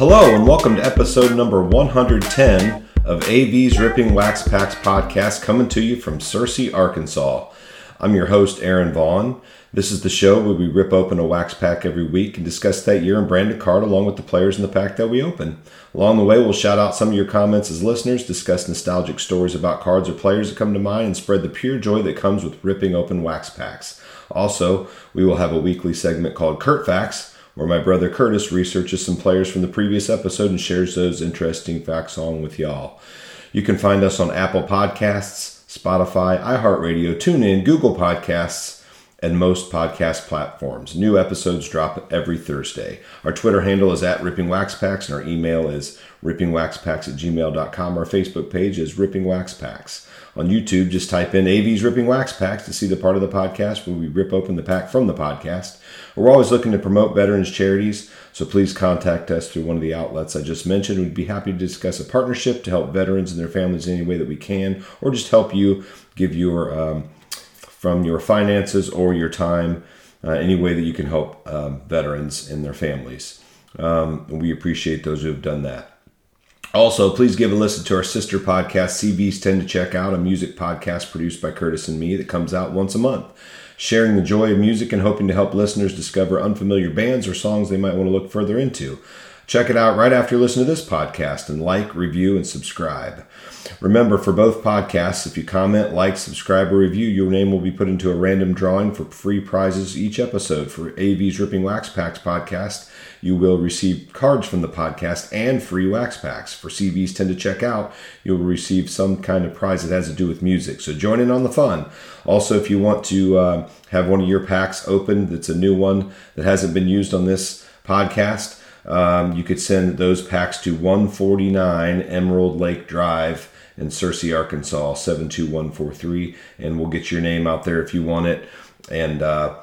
Hello, and welcome to episode number 110 of AV's Ripping Wax Packs podcast, coming to you from Searcy, Arkansas. I'm your host, Aaron Vaughn. This is the show where we rip open a wax pack every week and discuss that year and branded card along with the players in the pack that we open. Along the way, we'll shout out some of your comments as listeners, discuss nostalgic stories about cards or players that come to mind, and spread the pure joy that comes with ripping open wax packs. Also, we will have a weekly segment called Curt Facts, where my brother Curtis researches some players from the previous episode and shares those interesting facts along with y'all. You can find us on Apple Podcasts, Spotify, iHeartRadio, TuneIn, Google Podcasts, and most podcast platforms. New episodes drop every Thursday. Our Twitter handle is at Ripping Wax Packs, and our email is rippingwaxpacks at gmail.com. Our Facebook page is Ripping Wax Packs. On YouTube, just type in AV's Ripping Wax Packs to see the part of the podcast where we rip open the pack from the podcast. We're always looking to promote veterans charities, so please contact us through one of the outlets I just mentioned. We'd be happy to discuss a partnership to help veterans and their families in any way that we can, or just help you give your um, from your finances or your time, uh, any way that you can help um, veterans and their families. Um, we appreciate those who have done that. Also, please give a listen to our sister podcast, CVs Tend to Check Out, a music podcast produced by Curtis and me that comes out once a month. Sharing the joy of music and hoping to help listeners discover unfamiliar bands or songs they might want to look further into. Check it out right after you listen to this podcast and like, review, and subscribe. Remember, for both podcasts, if you comment, like, subscribe, or review, your name will be put into a random drawing for free prizes each episode. For AV's Ripping Wax Packs podcast, you will receive cards from the podcast and free wax packs. For CVs tend to check out, you'll receive some kind of prize that has to do with music. So join in on the fun. Also, if you want to uh, have one of your packs open that's a new one that hasn't been used on this podcast, um, you could send those packs to 149 Emerald Lake Drive in Searcy, Arkansas, 72143, and we'll get your name out there if you want it. And uh,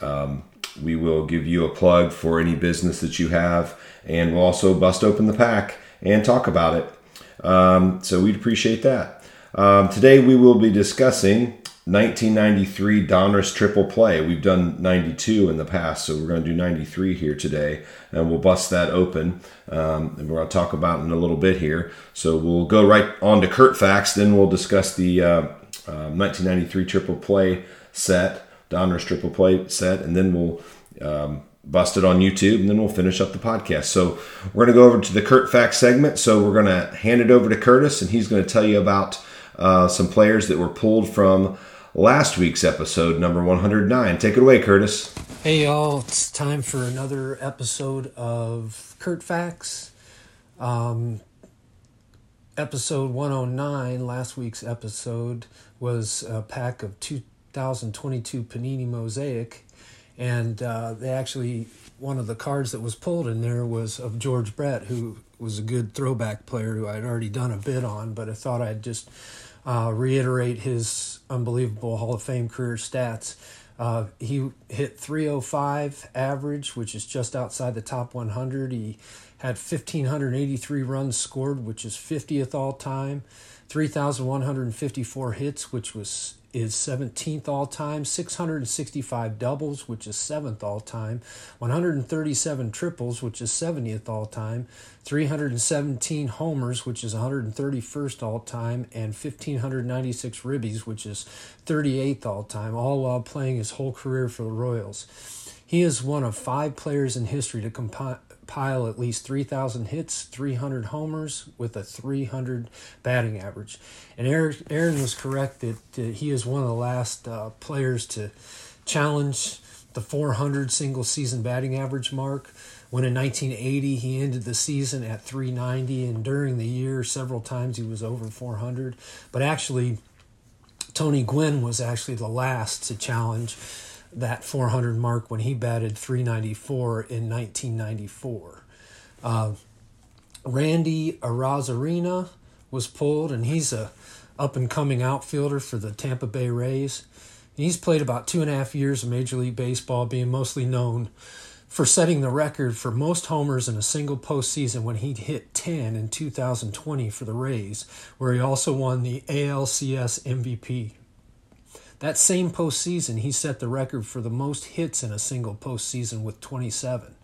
um, we will give you a plug for any business that you have, and we'll also bust open the pack and talk about it. Um, so we'd appreciate that. Um, today we will be discussing 1993 Donruss Triple Play. We've done 92 in the past, so we're going to do 93 here today, and we'll bust that open. Um, and we're going to talk about in a little bit here. So we'll go right on to Curt Facts, then we'll discuss the uh, uh, 1993 Triple Play set, Donruss Triple Play set, and then we'll um, bust it on YouTube, and then we'll finish up the podcast. So we're going to go over to the Curt Facts segment. So we're going to hand it over to Curtis, and he's going to tell you about uh, some players that were pulled from last week's episode, number 109. Take it away, Curtis. Hey, y'all. It's time for another episode of Curt Facts. Um, episode 109, last week's episode, was a pack of 2022 Panini Mosaic. And uh, they actually, one of the cards that was pulled in there was of George Brett, who was a good throwback player who I'd already done a bit on, but I thought I'd just uh, reiterate his unbelievable Hall of Fame career stats. Uh, he hit 305 average, which is just outside the top 100. He had 1,583 runs scored, which is 50th all time. 3,154 hits, which was is 17th all time, 665 doubles, which is 7th all time, 137 triples, which is 70th all time, 317 homers, which is 131st all time, and 1596 ribbies, which is 38th all time, all while playing his whole career for the Royals. He is one of five players in history to compile at least 3,000 hits, 300 homers with a 300 batting average. And Aaron was correct that he is one of the last uh, players to challenge the 400 single season batting average mark. When in 1980 he ended the season at 390, and during the year, several times he was over 400. But actually, Tony Gwynn was actually the last to challenge that 400 mark when he batted 394 in 1994. Uh, Randy Arozarena was pulled, and he's a up and coming outfielder for the Tampa Bay Rays. He's played about two and a half years of Major League Baseball, being mostly known for setting the record for most homers in a single postseason when he hit 10 in 2020 for the Rays, where he also won the ALCS MVP. That same postseason, he set the record for the most hits in a single postseason with 27.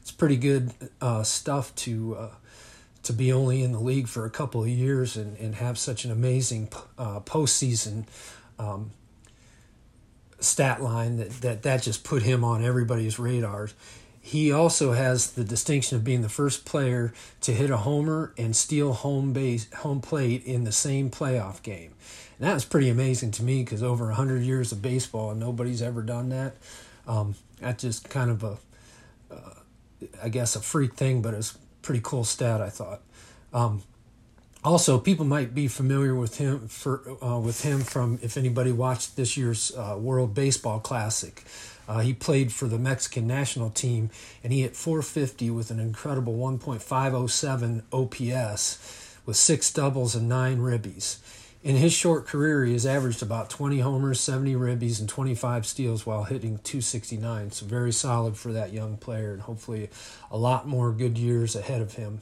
it's pretty good uh, stuff to uh, to be only in the league for a couple of years and, and have such an amazing uh, postseason um, stat line that, that that just put him on everybody's radars. He also has the distinction of being the first player to hit a homer and steal home base home plate in the same playoff game. And that was pretty amazing to me because over 100 years of baseball and nobody's ever done that. Um, that's just kind of a, uh, I guess, a freak thing, but it's pretty cool stat, I thought. Um, also, people might be familiar with him for uh, with him from if anybody watched this year's uh, World Baseball Classic. Uh, he played for the Mexican national team, and he hit 450 with an incredible 1.507 OPS, with six doubles and nine ribbies. In his short career, he has averaged about 20 homers, 70 ribbies, and 25 steals while hitting 269. So very solid for that young player, and hopefully a lot more good years ahead of him.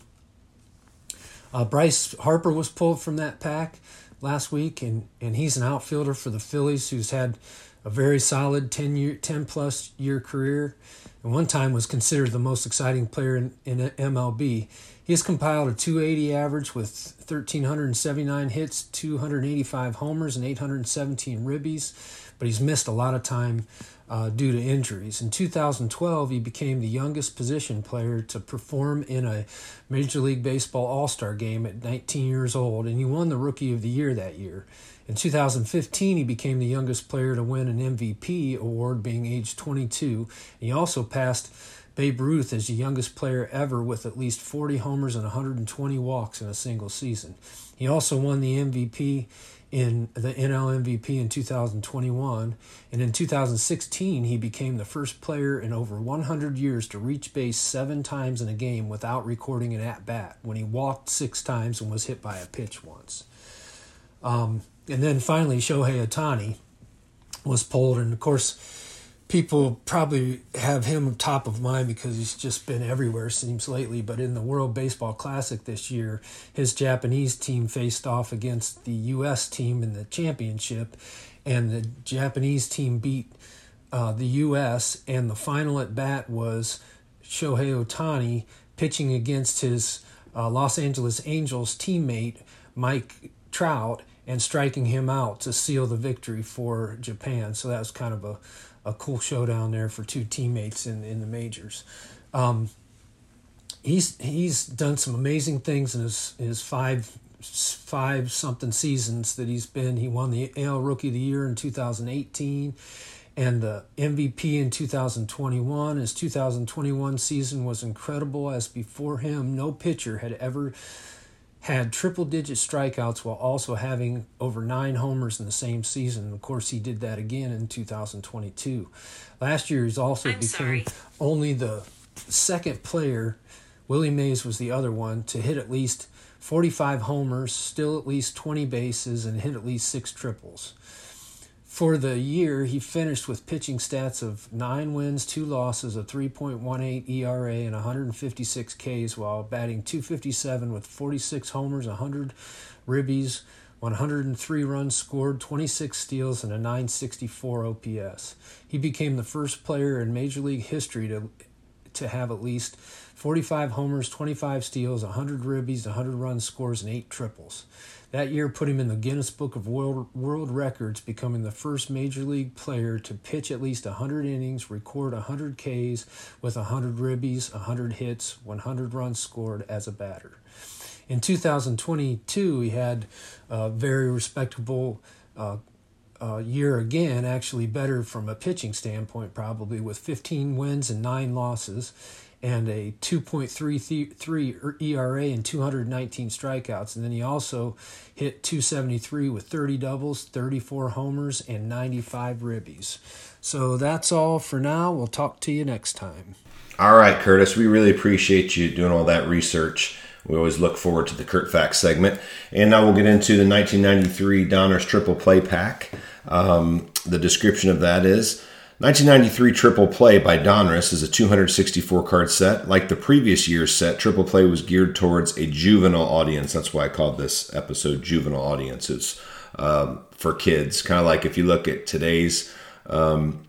Uh, Bryce Harper was pulled from that pack last week, and, and he's an outfielder for the Phillies who's had a very solid 10 year 10 plus year career and one time was considered the most exciting player in, in MLB. He has compiled a 280 average with 1,379 hits, 285 homers, and 817 ribbies, but he's missed a lot of time uh, due to injuries. In 2012, he became the youngest position player to perform in a Major League Baseball All Star game at 19 years old, and he won the Rookie of the Year that year. In 2015, he became the youngest player to win an MVP award, being age 22. He also passed Babe Ruth as the youngest player ever with at least 40 homers and 120 walks in a single season. He also won the MVP in the NL MVP in 2021, and in 2016 he became the first player in over 100 years to reach base seven times in a game without recording an at bat. When he walked six times and was hit by a pitch once. Um, and then finally, Shohei Ohtani was pulled, and of course people probably have him top of mind because he's just been everywhere seems lately. But in the world baseball classic this year his japanese team faced off against the us team in the championship and the japanese team beat uh, the us and the final at bat was shohei ohtani pitching against his uh, los angeles angels teammate mike trout and striking him out to seal the victory for japan. So that was kind of a a cool showdown there for two teammates in in the majors. Um, he's he's done some amazing things in his his five five something seasons that he's been. He won the AL Rookie of the Year in 2018 and the MVP in 2021. His 2021 season was incredible as before him no pitcher had ever had triple digit strikeouts while also having over nine homers in the same season. Of course, he did that again in 2022. Last year, he's also I'm became sorry. only the second player, Willie Mays was the other one, to hit at least 45 homers, still at least 20 bases, and hit at least six triples. For the year, he finished with pitching stats of nine wins, two losses, a 3.18 ERA, and 156 Ks, while batting 257 with 46 homers, 100 ribbies, 103 runs scored, 26 steals, and a 964 OPS. He became the first player in Major League history to to have at least 45 homers, 25 steals, 100 ribbies, 100 runs scores, and 8 triples. That year put him in the Guinness Book of World, World Records, becoming the first major league player to pitch at least 100 innings, record 100 Ks with 100 ribbies, 100 hits, 100 runs scored as a batter. In 2022, he had a very respectable uh, uh, year again, actually better from a pitching standpoint, probably with 15 wins and 9 losses and a 2.33 ERA and 219 strikeouts. And then he also hit 273 with 30 doubles, 34 homers, and 95 ribbies. So that's all for now. We'll talk to you next time. All right, Curtis, we really appreciate you doing all that research. We always look forward to the Curt Facts segment. And now we'll get into the 1993 Donruss Triple Play Pack. Um, the description of that is 1993 Triple Play by Donruss is a 264 card set. Like the previous year's set, Triple Play was geared towards a juvenile audience. That's why I called this episode Juvenile Audience. It's um, for kids. Kind of like if you look at today's um,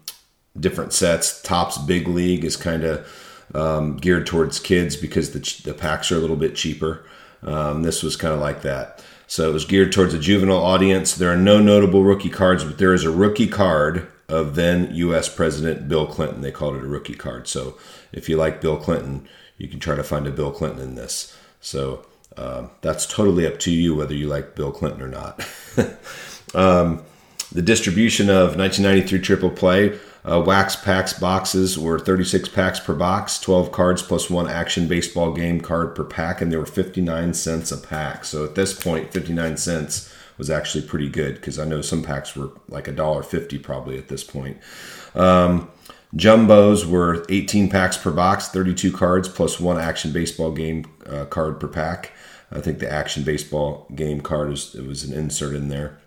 different sets, Topps Big League is kind of um, geared towards kids because the, the packs are a little bit cheaper. Um, this was kind of like that. So it was geared towards a juvenile audience. There are no notable rookie cards, but there is a rookie card of then U.S. President Bill Clinton. They called it a rookie card. So if you like Bill Clinton, you can try to find a Bill Clinton in this. So um, that's totally up to you whether you like Bill Clinton or not. um, the distribution of 1993 Triple Play uh, wax packs boxes were 36 packs per box, 12 cards plus one action baseball game card per pack, and they were 59 cents a pack. So at this point, 59 cents was actually pretty good because I know some packs were like a dollar fifty probably at this point. Um, jumbos were 18 packs per box, 32 cards plus one action baseball game uh, card per pack. I think the action baseball game card was it was an insert in there.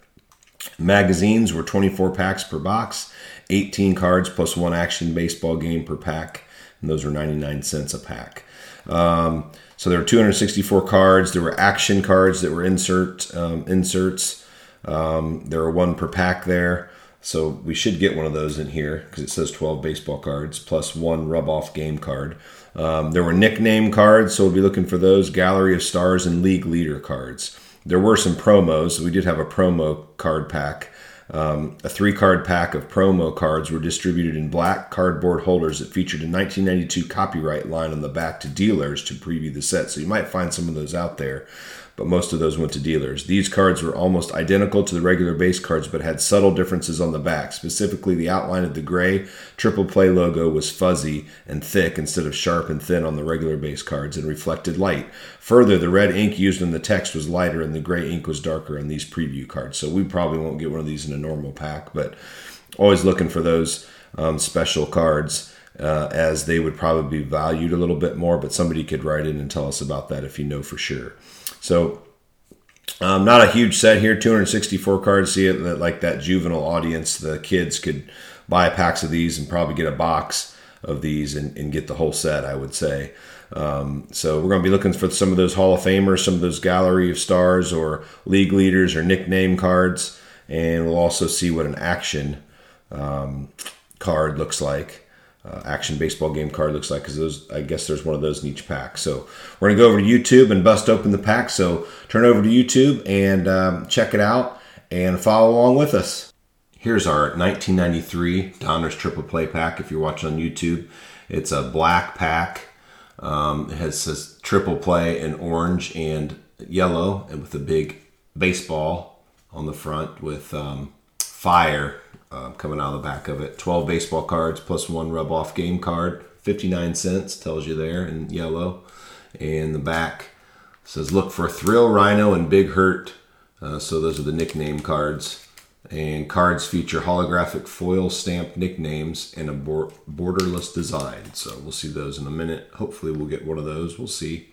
Magazines were 24 packs per box, 18 cards plus one action baseball game per pack, and those were 99 cents a pack. Um, so there were 264 cards. There were action cards that were insert um, inserts. Um, there were one per pack there. So we should get one of those in here because it says 12 baseball cards plus one rub off game card. Um, there were nickname cards, so we'll be looking for those. Gallery of Stars and League Leader cards. There were some promos. We did have a promo card pack. Um, a three card pack of promo cards were distributed in black cardboard holders that featured a 1992 copyright line on the back to dealers to preview the set. So you might find some of those out there but most of those went to dealers. These cards were almost identical to the regular base cards, but had subtle differences on the back. Specifically, the outline of the gray triple play logo was fuzzy and thick instead of sharp and thin on the regular base cards and reflected light. Further, the red ink used in the text was lighter and the gray ink was darker in these preview cards. So we probably won't get one of these in a normal pack, but always looking for those um, special cards. Uh, as they would probably be valued a little bit more, but somebody could write in and tell us about that if you know for sure. So um, not a huge set here, 264 cards. See it like that juvenile audience, the kids could buy packs of these and probably get a box of these and, and get the whole set. I would say. Um, so we're going to be looking for some of those Hall of Famers, some of those Gallery of Stars or league leaders or nickname cards, and we'll also see what an action um, card looks like uh, action baseball game card looks like because those I guess there's one of those in each pack. So we're gonna go over to YouTube and bust open the pack. So turn over to YouTube and um, check it out and follow along with us. Here's our 1993 Donruss Triple Play pack. If you're watching on YouTube, it's a black pack. Um, it has says Triple Play in orange and yellow, and with a big baseball on the front with um, fire uh, coming out of the back of it. 12 baseball cards plus one rub off game card, 59 cents, tells you there in yellow. And the back says, Look for Thrill Rhino and Big Hurt. Uh, so those are the nickname cards. And cards feature holographic foil stamped nicknames and a borderless design. So we'll see those in a minute. Hopefully, we'll get one of those. We'll see.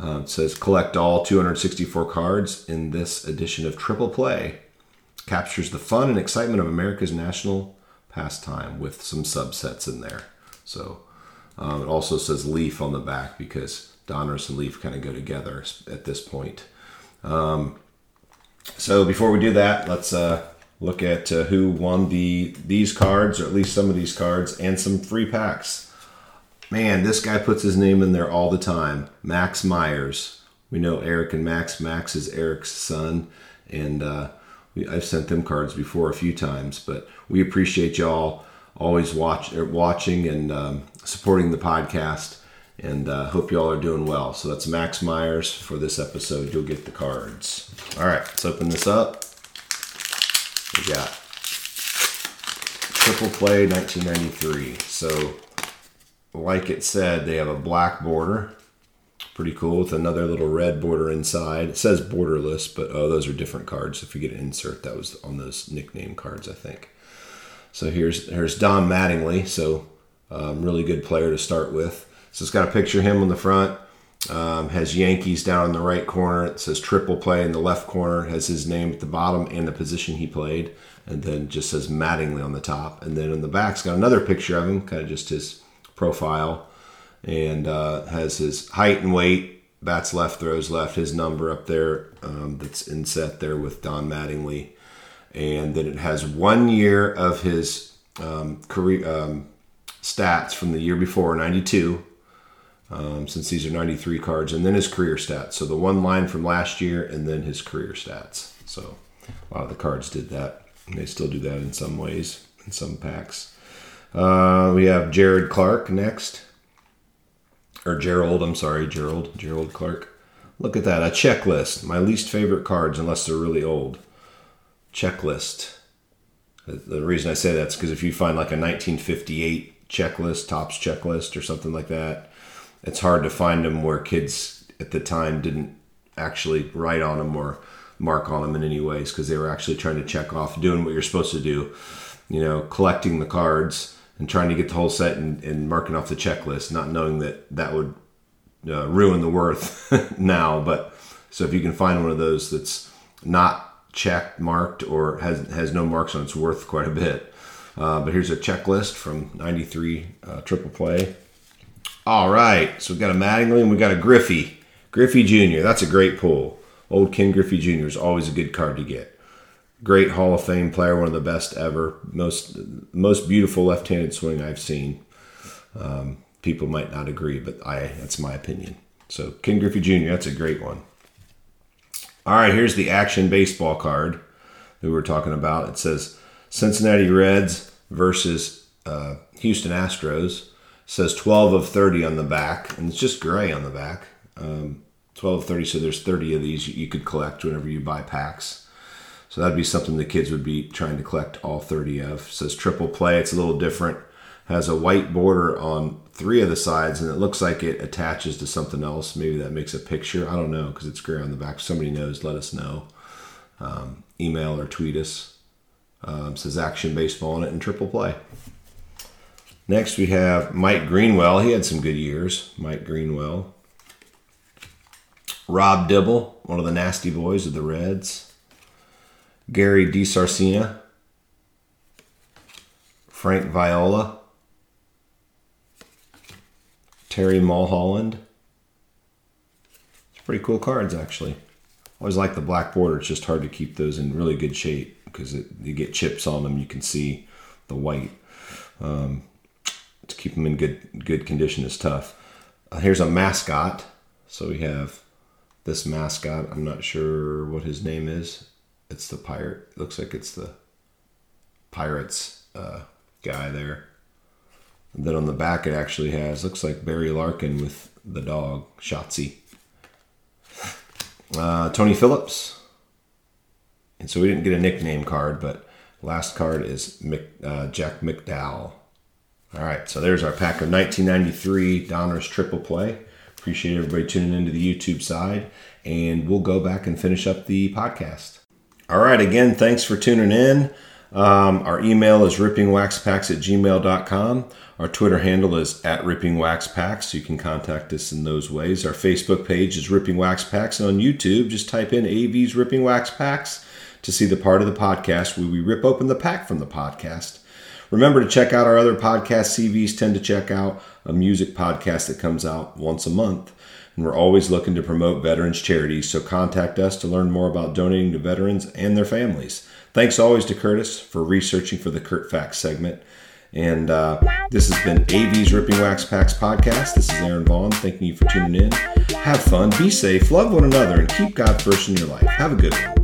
Uh, it says collect all 264 cards in this edition of Triple Play captures the fun and excitement of America's national pastime with some subsets in there. So um, it also says Leaf on the back because Donruss and Leaf kind of go together at this point. Um, so before we do that, let's uh, look at uh, who won the these cards, or at least some of these cards, and some free packs. Man, this guy puts his name in there all the time. Max Myers. We know Eric and Max. Max is Eric's son, and uh, I've sent them cards before a few times, but we appreciate y'all always watch er, watching and um, supporting the podcast, and uh, hope y'all are doing well. So that's Max Myers for this episode. You'll get the cards. All right, let's open this up. We got Triple Play 1993. So, like it said, they have a black border pretty cool with another little red border inside. It says borderless, but oh, those are different cards. If you get an insert, that was on those nickname cards, I think. So here's here's Don Mattingly. So um, really good player to start with. So it's got a picture of him on the front. Um, has Yankees down in the right corner. It says triple play in the left corner. Has his name at the bottom and the position he played, and then just says Mattingly on the top. And then in the back's got another picture of him, kind of just his profile and uh, has his height and weight. Bats left, throws left. His number up there um, that's inset there with Don Mattingly, and then it has one year of his um, career um, stats from the year before, '92, um, since these are 93 cards, and then his career stats. So the one line from last year, and then his career stats. So a lot of the cards did that. And they still do that in some ways, in some packs. Uh, we have Jared Clark next. Or Gerald, I'm sorry, Gerald. Gerald Clark. Look at that, a checklist. My least favorite cards, unless they're really old. Checklist. The reason I say that's because if you find like a 1958 checklist, Topps checklist, or something like that, it's hard to find them where kids at the time didn't actually write on them or mark on them in any ways because they were actually trying to check off doing what you're supposed to do, you know, collecting the cards and trying to get the whole set and, and marking off the checklist, not knowing that that would uh, ruin the worth now. But so if you can find one of those that's not checked, marked, or has has no marks on, it's worth quite a bit. Uh, but here's a checklist from '93 uh, Triple Play. All right, so we've got a Mattingly and we got a Griffey. Griffey Jr. That's a great pull. Old Ken Griffey Jr. is always a good card to get. Great Hall of Fame player, one of the best ever. Most most beautiful left-handed swing I've seen. Um, people might not agree, but I that's my opinion. So Ken Griffey Jr. That's a great one. All right, here's the action baseball card that we were talking about. It says Cincinnati Reds versus uh, Houston Astros. It says 12 of 30 on the back, and it's just gray on the back. Um, 12 of 30, so there's 30 of these you could collect whenever you buy packs. So that'd be something the kids would be trying to collect all 30 of. It says triple play. It's a little different. Has a white border on three of the sides, and it looks like it attaches to something else. Maybe that makes a picture. I don't know because it's gray on the back. If somebody knows, let us know. Um, email or tweet us. Um, says Action Baseball on it and Triple Play. Next, we have Mike Greenwell. He had some good years. Mike Greenwell. Rob Dibble, one of the nasty boys of the Reds. Gary DiSarcina. Frank Viola. Terry Mulholland. It's pretty cool cards, actually. Always like the black border. It's just hard to keep those in really good shape because it, you get chips on them. You can see the white. Um, to keep them in good good condition is tough. Uh, here's a mascot. So we have this mascot. I'm not sure what his name is. It's the pirate. Looks like it's the pirates uh, guy there. And then on the back, it actually has looks like Barry Larkin with the dog Schottzie. Uh, Tony Phillips. And so we didn't get a nickname card, but last card is uh, Jack McDowell. All right, so there's our pack of 1993 Donruss Triple Play. Appreciate everybody tuning into the YouTube side, and we'll go back and finish up the podcast. All right, again, thanks for tuning in. Um, our email is rippingwaxpacks at gmail.com. Our Twitter handle is at rippingwaxpacks. You can contact us in those ways. Our Facebook page is Ripping Wax Packs. And on YouTube, just type in AV's Ripping Wax Packs to see the part of the podcast where we rip open the pack from the podcast. Remember to check out our other podcasts. CVs tend to check out a music podcast that comes out once a month. And we're always looking to promote veterans charities, so contact us to learn more about donating to veterans and their families. Thanks always to Curtis for researching for the Curt Facts segment. And uh, this has been AV's Ripping Wax Packs podcast. This is Aaron Vaughn. Thanking you for tuning in. Have fun, be safe, love one another, and keep God first in your life. Have a good one.